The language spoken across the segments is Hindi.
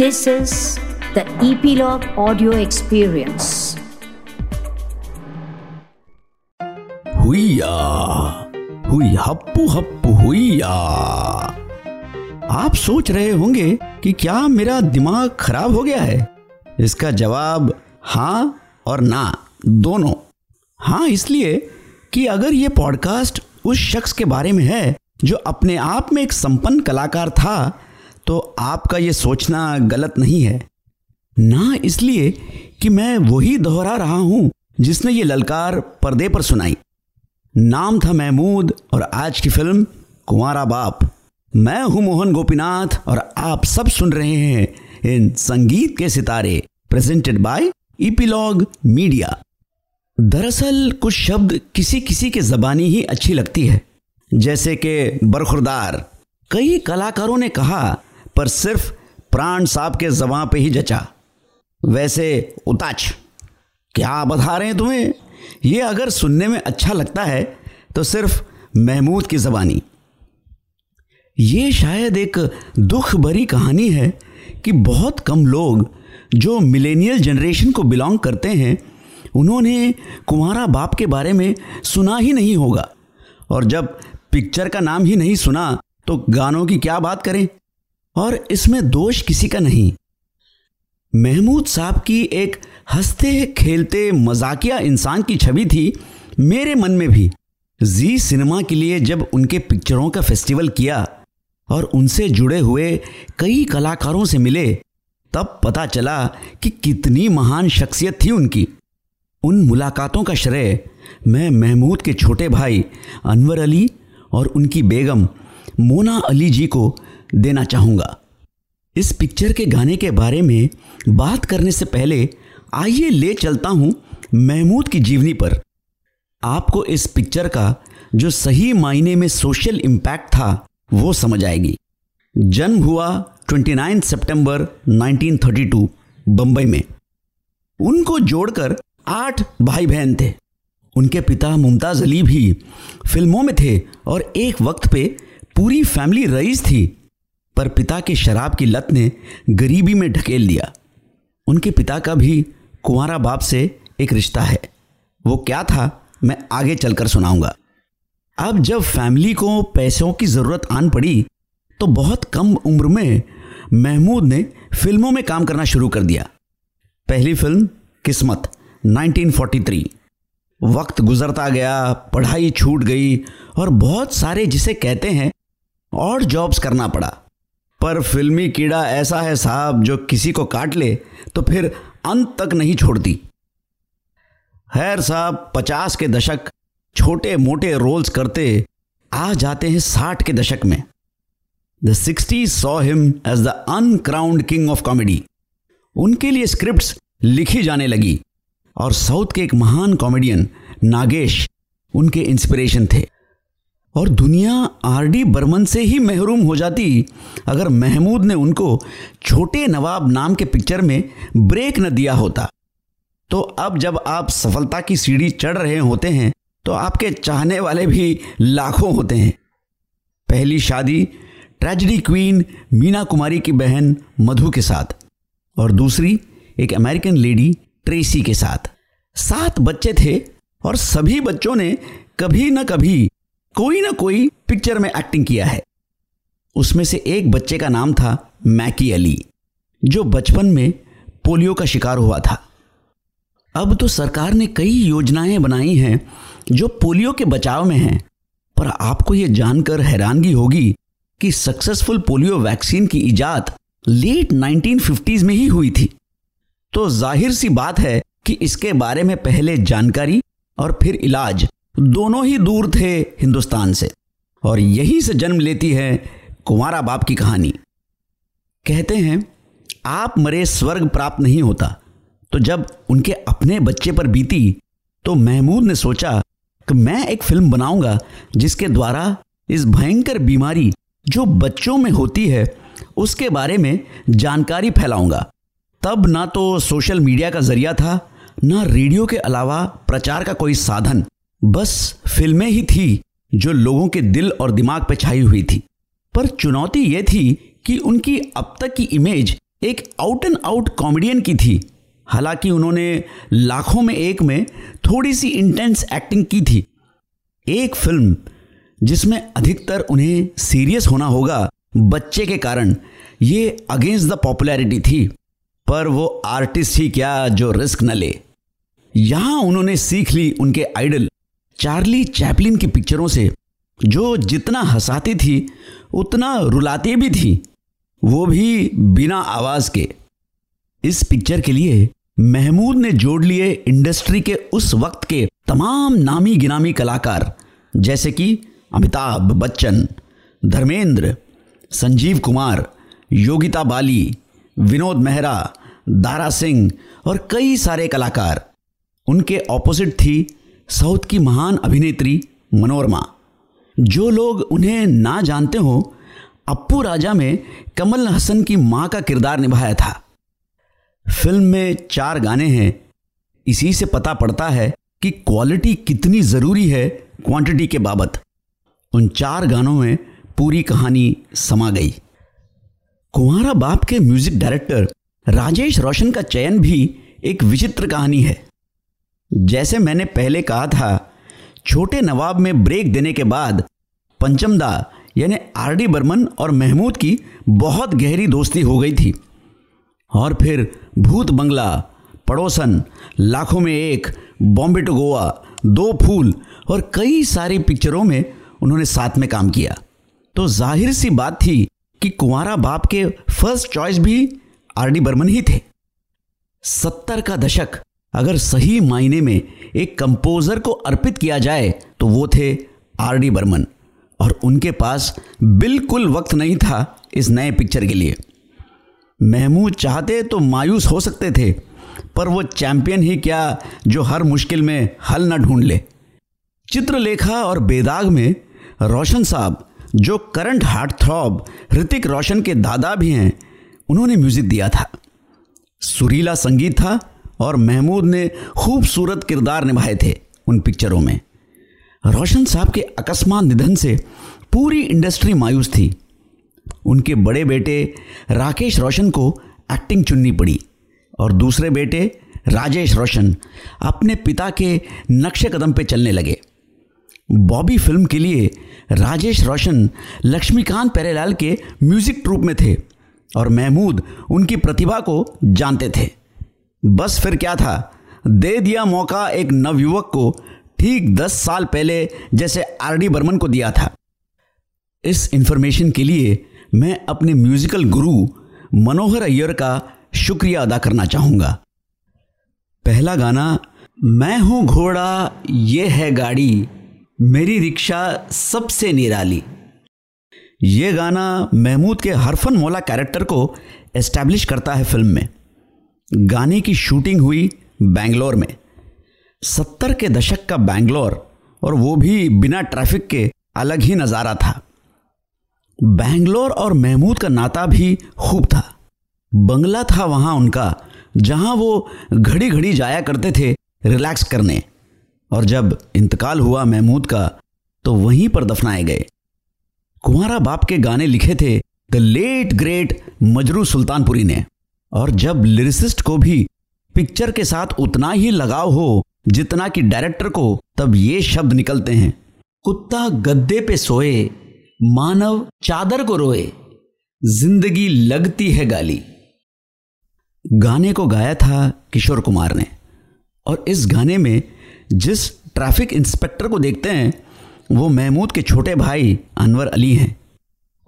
This is the Epilogue Audio Experience. हुईया, हुई हप्पू हप्पू हुईया। आप सोच रहे होंगे कि क्या मेरा दिमाग खराब हो गया है? इसका जवाब हाँ और ना, दोनों। हाँ इसलिए कि अगर ये पॉडकास्ट उस शख्स के बारे में है जो अपने आप में एक संपन्न कलाकार था तो आपका ये सोचना गलत नहीं है। ना इसलिए कि मैं वही दोहरा रहा हूँ जिसने ये ललकार पर्दे पर सुनाई। नाम था महमूद और आज की फ़िल्म कुंवारा बाप। मैं हूँ मोहन गोपीनाथ और आप सब सुन रहे हैं इन संगीत के सितारे प्रेजेंटेड बाय इपीलॉग मीडिया दरअसल कुछ शब्द किसी किसी के जबानी ही अच्छी लगती है। जैसे कि बरखुरदार। कई कलाकारों ने कहा पर सिर्फ़ प्राण साहब के जबां पे ही जचा। वैसे उताच, क्या बता रहे हैं तुम्हें? ये अगर सुनने में अच्छा लगता है तो सिर्फ़ महमूद की जबानी। ये शायद एक दुख भरी कहानी है कि बहुत कम लोग जो मिलेनियल जनरेशन को बिलोंग करते हैं, उन्होंने कुमारा बाप के बारे में सुना ही नहीं होगा। और जब पिक्चर का नाम ही नहीं सुना तो गानों की क्या बात करें? और इसमें दोष किसी का नहीं। महमूद साहब की एक हँसते, खेलते, मजाकिया इंसान की छवि थी मेरे मन में भी। जी सिनेमा के लिए जब उनके पिक्चरों का फेस्टिवल किया और उनसे जुड़े हुए कई कलाकारों से मिले, तब पता चला कि कितनी महान शख्सियत थी उनकी। उन मुलाकातों का श्रेय मैं महमूद के छोटे भाई अनवर अली और उनकी बेगम मोना अली जी को देना चाहूँगा। इस पिक्चर के गाने के बारे में बात करने से पहले आइए ले चलता हूँ महमूद की जीवनी पर। आपको इस पिक्चर का जो सही मायने में सोशल इम्पैक्ट था, वो समझ आएगी। जन्म हुआ 29 सितंबर 1932 बंबई में। उनको जोड़कर आठ भाई बहन थे। उनके पिता मुमताज़ अली भी फ़िल्मों में थे और एक वक्त पे पूरी फैमिली रईस थी। पर पिता की शराब की लत ने गरीबी में ढकेल दिया। उनके पिता का भी कुंवारा बाप से एक रिश्ता है। वो क्या था, मैं आगे चलकर सुनाऊँगा। अब जब फैमिली को पैसों की ज़रूरत आन पड़ी तो बहुत कम उम्र में महमूद ने फ़िल्मों में काम करना शुरू कर दिया। पहली फ़िल्म, किस्मत 1943 वक्त गुजरता गया, पढ़ाई छूट गई और बहुत सारे जिसे कहते हैं, और जॉब्स करना पड़ा। पर फिल्मी कीड़ा ऐसा है साहब जो किसी को काट ले तो फिर अंत तक नहीं छोड़ती। खैर साहब, पचास के दशक छोटे मोटे रोल्स करते आ जाते हैं साठ के दशक में। The sixty saw him as the uncrowned king of comedy उनके लिए स्क्रिप्ट्स लिखी जाने लगी। और साउथ के एक महान कॉमेडियन नागेश, उनके इंस्पिरेशन थे। और दुनिया आर डी बर्मन से ही महरूम हो जाती। अगर महमूद ने उनको छोटे नवाब नाम के पिक्चर में ब्रेक न दिया होता। तो अब जब आप सफलता की सीढ़ी चढ़ रहे होते हैं तो आपके चाहने वाले भी लाखों होते हैं। पहली शादी ट्रेजिडी क्वीन मीना कुमारी की बहन मधु के साथ, और दूसरी एक अमेरिकन लेडी ट्रेसी के साथ। सात बच्चे थे, और सभी बच्चों ने कभी न कभी कोई ना कोई पिक्चर में एक्टिंग किया है। उसमें से एक बच्चे का नाम था मैकी अली, जो बचपन में पोलियो का शिकार हुआ था। अब तो सरकार ने कई योजनाएँ बनाई हैं जो पोलियो के बचाव में हैं, पर आपको यह जानकर हैरानगी होगी कि सक्सेसफुल पोलियो वैक्सीन की इजाद लेट 1950s में ही हुई थी। तो ज़ाहिर सी बात है कि इसके बारे में पहले जानकारी और फिर इलाज दोनों ही दूर थे हिंदुस्तान से। और यही से जन्म लेती है कुमारा बाप की कहानी। कहते हैं, आप मरे स्वर्ग प्राप्त नहीं होता तो जब उनके अपने बच्चे पर बीती तो महमूद ने सोचा कि मैं एक फ़िल्म बनाऊँगा जिसके द्वारा इस भयंकर बीमारी जो बच्चों में होती है, उसके बारे में जानकारी फैलाऊँगा। तब ना तो सोशल मीडिया का ज़रिया था, ना रेडियो के अलावा प्रचार का कोई साधन बस फ़िल्में ही थी जो लोगों के दिल और दिमाग पर छाई हुई थी। पर चुनौती यह थी कि उनकी अब तक की इमेज एक आउट एंड आउट कॉमेडियन की थी। हालाँकि उन्होंने लाखों में एक में थोड़ी सी इंटेंस एक्टिंग की थी। एक फ़िल्म जिसमें अधिकतर उन्हें सीरियस होना होगा बच्चे के कारण, ये अगेंस्ट द पॉपुलैरिटी थी। पर वो आर्टिस्ट ही क्या जो रिस्क न ले। यहाँ उन्होंने सीख ली उनके आइडल चार्ली चैपलिन की पिक्चरों से, जो जितना हंसाती थी, उतना रुलाती भी थी, वो भी बिना आवाज़ के। इस पिक्चर के लिए महमूद ने जोड़ लिए इंडस्ट्री के उस वक्त के तमाम नामी गिनामी कलाकार, जैसे कि अमिताभ बच्चन, धर्मेंद्र, संजीव कुमार, योगिता बाली, विनोद मेहरा, दारा सिंह और कई सारे कलाकार। उनके ऑपोजिट थी साउथ की महान अभिनेत्री मनोरमा। जो लोग उन्हें ना जानते हो, अप्पू राजा में कमल हसन की माँ का किरदार निभाया था। फ़िल्म में चार गाने हैं। इसी से पता पड़ता है कि क्वालिटी कितनी ज़रूरी है क्वांटिटी के बाबत। उन चार गानों में पूरी कहानी समा गई। कुंवारा बाप के म्यूज़िक डायरेक्टर राजेश रोशन का चयन भी एक विचित्र कहानी है। जैसे मैंने पहले कहा था, छोटे नवाब में ब्रेक देने के बाद, पंचमदा यानी आर डी बर्मन और महमूद की बहुत गहरी दोस्ती हो गई थी। और फिर भूत बंगला, पड़ोसन, लाखों में एक, बॉम्बे टू गोवा, दो फूल और कई सारी पिक्चरों में उन्होंने साथ में काम किया। तो ज़ाहिर सी बात थी कि कुंवारा बाप के फ़र्स्ट चॉइस भी आर डी बर्मन ही थे। सत्तर का दशक अगर सही मायने में एक कंपोजर को अर्पित किया जाए तो वो थे आर डी बर्मन। और उनके पास बिल्कुल वक्त नहीं था इस नए पिक्चर के लिए। महमूद चाहते तो मायूस हो सकते थे, पर वो चैंपियन ही क्या जो हर मुश्किल में हल न ढूंढ ले। चित्रलेखा और बेदाग में रोशन साहब, जो current heartthrob Hrithik Roshan के दादा भी हैं, उन्होंने म्यूज़िक दिया था। सुरीला संगीत था और महमूद ने खूबसूरत किरदार निभाए थे उन पिक्चरों में। रोशन साहब के अकस्मात निधन से पूरी इंडस्ट्री मायूस थी। उनके बड़े बेटे राकेश रोशन को एक्टिंग चुननी पड़ी और दूसरे बेटे राजेश रोशन अपने पिता के नक्शे कदम पे चलने लगे। बॉबी फ़िल्म के लिए राजेश रोशन लक्ष्मीकांत पेरेलाल के म्यूज़िक ट्रूप में थे और महमूद उनकी प्रतिभा को जानते थे। बस फिर क्या था? दे दिया मौका एक नवयुवक को ठीक दस साल पहले जैसे आर डी बर्मन को दिया था। इस इंफॉर्मेशन के लिए मैं अपने म्यूजिकल गुरु मनोहर अय्यर का शुक्रिया अदा करना चाहूँगा। पहला गाना, मैं हूँ घोड़ा, ये है गाड़ी, मेरी रिक्शा सबसे निराली। ये गाना महमूद के हरफन मौला कैरेक्टर को एस्टैब्लिश करता है फ़िल्म में। गाने की शूटिंग हुई बैंगलोर में। सत्तर के दशक का बैंगलोर और वो भी बिना ट्रैफ़िक के अलग ही नज़ारा था। बैंगलोर और महमूद का नाता भी खूब था। बंगला था वहाँ उनका, जहाँ वो घड़ी घड़ी जाया करते थे रिलैक्स करने। और जब इंतकाल हुआ महमूद का तो वहीं पर दफनाए गए। कुंवारा बाप के गाने लिखे थे, the late great Majrooh Sultanpuri ने। और जब लिरिसिस्ट को भी पिक्चर के साथ उतना ही लगाव हो जितना कि डायरेक्टर को, तब ये शब्द निकलते हैं। कुत्ता गद्दे पे सोए, मानव चादर को रोए, ज़िंदगी लगती है गाली। गाने को गाया था किशोर कुमार ने। और इस गाने में जिस ट्रैफ़िक इंस्पेक्टर को देखते हैं, वो महमूद के छोटे भाई अनवर अली हैं।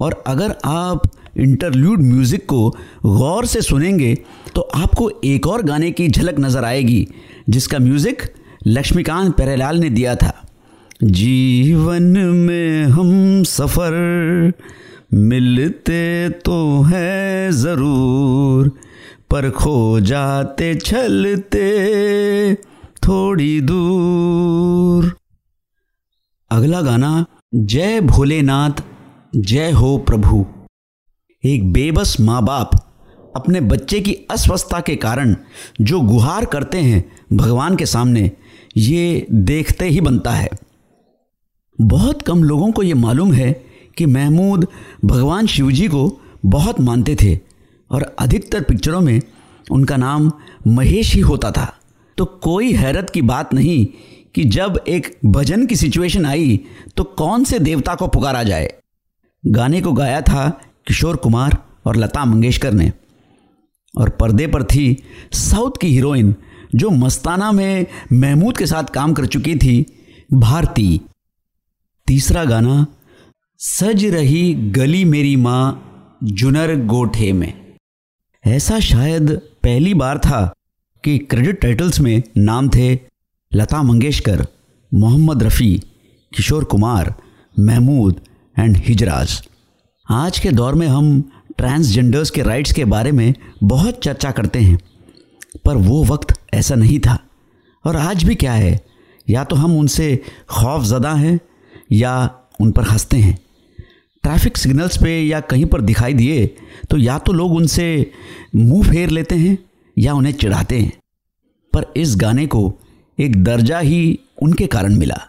और अगर आप इंटरल्यूड म्यूज़िक को गौर से सुनेंगे तो आपको एक और गाने की झलक नज़र आएगी, जिसका म्यूज़िक लक्ष्मीकांत पेरेलाल ने दिया था। जीवन में हम सफ़र मिलते तो हैं ज़रूर, पर खो जाते, छलते थोड़ी दूर। अगला गाना, जय भोलेनाथ, जय हो प्रभु। एक बेबस माँ बाप अपने बच्चे की अस्वस्थता के कारण जो गुहार करते हैं भगवान के सामने, ये देखते ही बनता है। बहुत कम लोगों को ये मालूम है कि महमूद भगवान शिवजी को बहुत मानते थे और अधिकतर पिक्चरों में उनका नाम महेश ही होता था। तो कोई हैरत की बात नहीं कि जब एक भजन की सिचुएशन आई तो कौन से देवता को पुकारा जाए? गाने को गाया था किशोर कुमार और लता मंगेशकर ने। और पर्दे पर थी साउथ की हीरोइन जो मस्ताना में महमूद के साथ काम कर चुकी थी, भारती। तीसरा गाना, सज रही गली मेरी माँ जुनर गोठे में। ऐसा शायद पहली बार था कि क्रेडिट टाइटल्स में नाम थे लता मंगेशकर, मोहम्मद रफ़ी, किशोर कुमार, महमूद एंड हिजराज। आज के दौर में हम ट्रांसजेंडर्स के राइट्स के बारे में बहुत चर्चा करते हैं, पर वो वक्त ऐसा नहीं था। और आज भी क्या है? या तो हम उनसे खौफ ज़दा हैं, या उन पर हँसते हैं। ट्रैफ़िक सिग्नल्स पे या कहीं पर दिखाई दिए तो या तो लोग उनसे मुँह फेर लेते हैं, या उन्हें चिढ़ाते हैं। पर इस गाने को एक दर्जा ही उनके कारण मिला।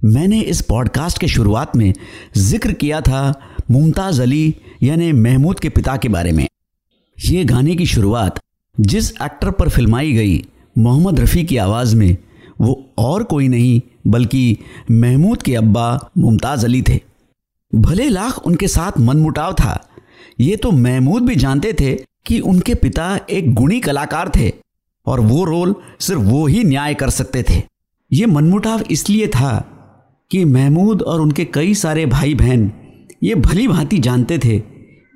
मैंने इस पॉडकास्ट के शुरुआत में ज़िक्र किया था मुमताज़ अली, यानी महमूद के पिता के बारे में। ये गाने की शुरुआत जिस एक्टर पर फिल्माई गई मोहम्मद रफ़ी की आवाज़ में, वो और कोई नहीं, बल्कि महमूद के अब्बा मुमताज़ अली थे। भले लाख उनके साथ मनमुटाव था, ये तो महमूद भी जानते थे कि उनके पिता एक गुणी कलाकार थे, और वो रोल सिर्फ़ वो ही न्याय कर सकते थे। ये मनमुटाव इसलिए था कि महमूद और उनके कई सारे भाई बहन ये भली भांति जानते थे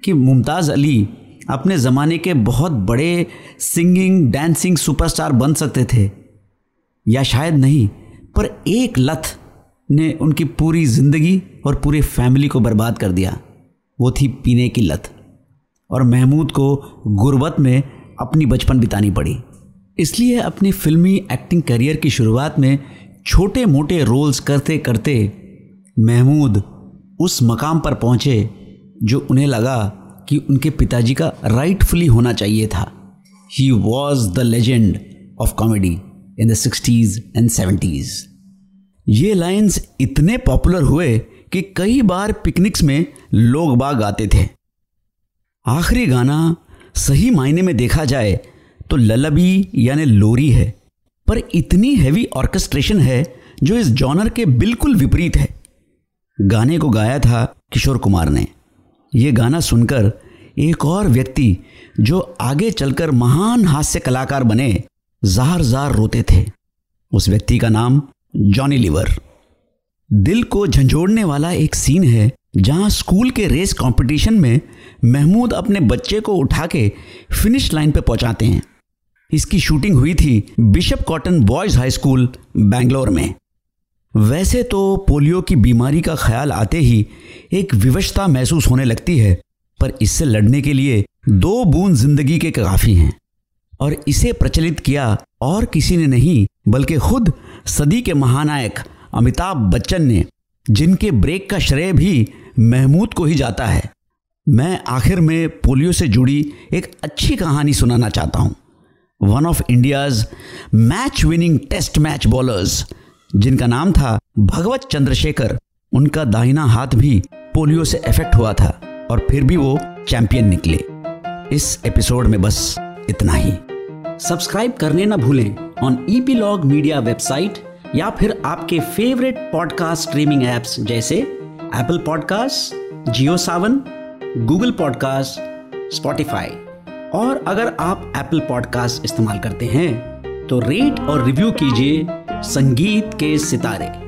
कि मुमताज़ अली अपने ज़माने के बहुत बड़े सिंगिंग डांसिंग सुपरस्टार बन सकते थे। या शायद नहीं, पर एक लत ने उनकी पूरी ज़िंदगी और पूरे फैमिली को बर्बाद कर दिया। वो थी पीने की लत। और महमूद को गुर्बत में अपनी बचपन बितानी पड़ी। इसलिए अपनी फिल्मी एक्टिंग करियर की शुरुआत में छोटे मोटे रोल्स करते करते महमूद उस मकाम पर पहुँचे जो उन्हें लगा कि उनके पिताजी का राइटफुली होना चाहिए था। He was the legend of comedy in the sixties and seventies ये लाइन्स इतने पॉपुलर हुए कि कई बार पिकनिक्स में लोग बाग आते थे। आखिरी गाना सही मायने में देखा जाए तो ललबी यानी लोरी है, पर इतनी हैवी ऑर्केस्ट्रेशन है जो इस जॉनर के बिल्कुल विपरीत है। गाने को गाया था किशोर कुमार ने। यह गाना सुनकर एक और व्यक्ति, जो आगे चलकर महान हास्य कलाकार बने जार जार रोते थे। उस व्यक्ति का नाम जॉनी लिवर। दिल को झंझोड़ने वाला एक सीन है, जहाँ स्कूल के रेस कंपटीशन में महमूद अपने बच्चे को उठा के फिनिश लाइन पर पहुंचाते हैं। इसकी शूटिंग हुई थी Bishop Cotton Boys High School, Bangalore में। वैसे तो पोलियो की बीमारी का ख्याल आते ही एक विवशता महसूस होने लगती है, पर इससे लड़ने के लिए दो बूंद ज़िंदगी के काफ़ी हैं। और इसे प्रचलित किया और किसी ने नहीं, बल्कि खुद सदी के महानायक अमिताभ बच्चन ने, जिनके ब्रेक का श्रेय भी महमूद को ही जाता है। मैं आखिर में पोलियो से जुड़ी एक अच्छी कहानी सुनाना चाहता हूँ। One of India's match winning test match bowlers जिनका नाम था भगवत चंद्रशेखर, उनका दाहिना हाथ भी पोलियो से इफ़ेक्ट हुआ था और फिर भी वो चैंपियन निकले। इस एपिसोड में बस इतना ही। सब्सक्राइब करने ना भूलें ऑन ईपीलॉग मीडिया वेबसाइट या फिर आपके फेवरेट पॉडकास्ट स्ट्रीमिंग एप्स जैसे Apple Podcast Jio Saavn Google Podcast Spotify और अगर आप एप्पल पॉडकास्ट इस्तेमाल करते हैं तो रेट और रिव्यू कीजिए संगीत के सितारे।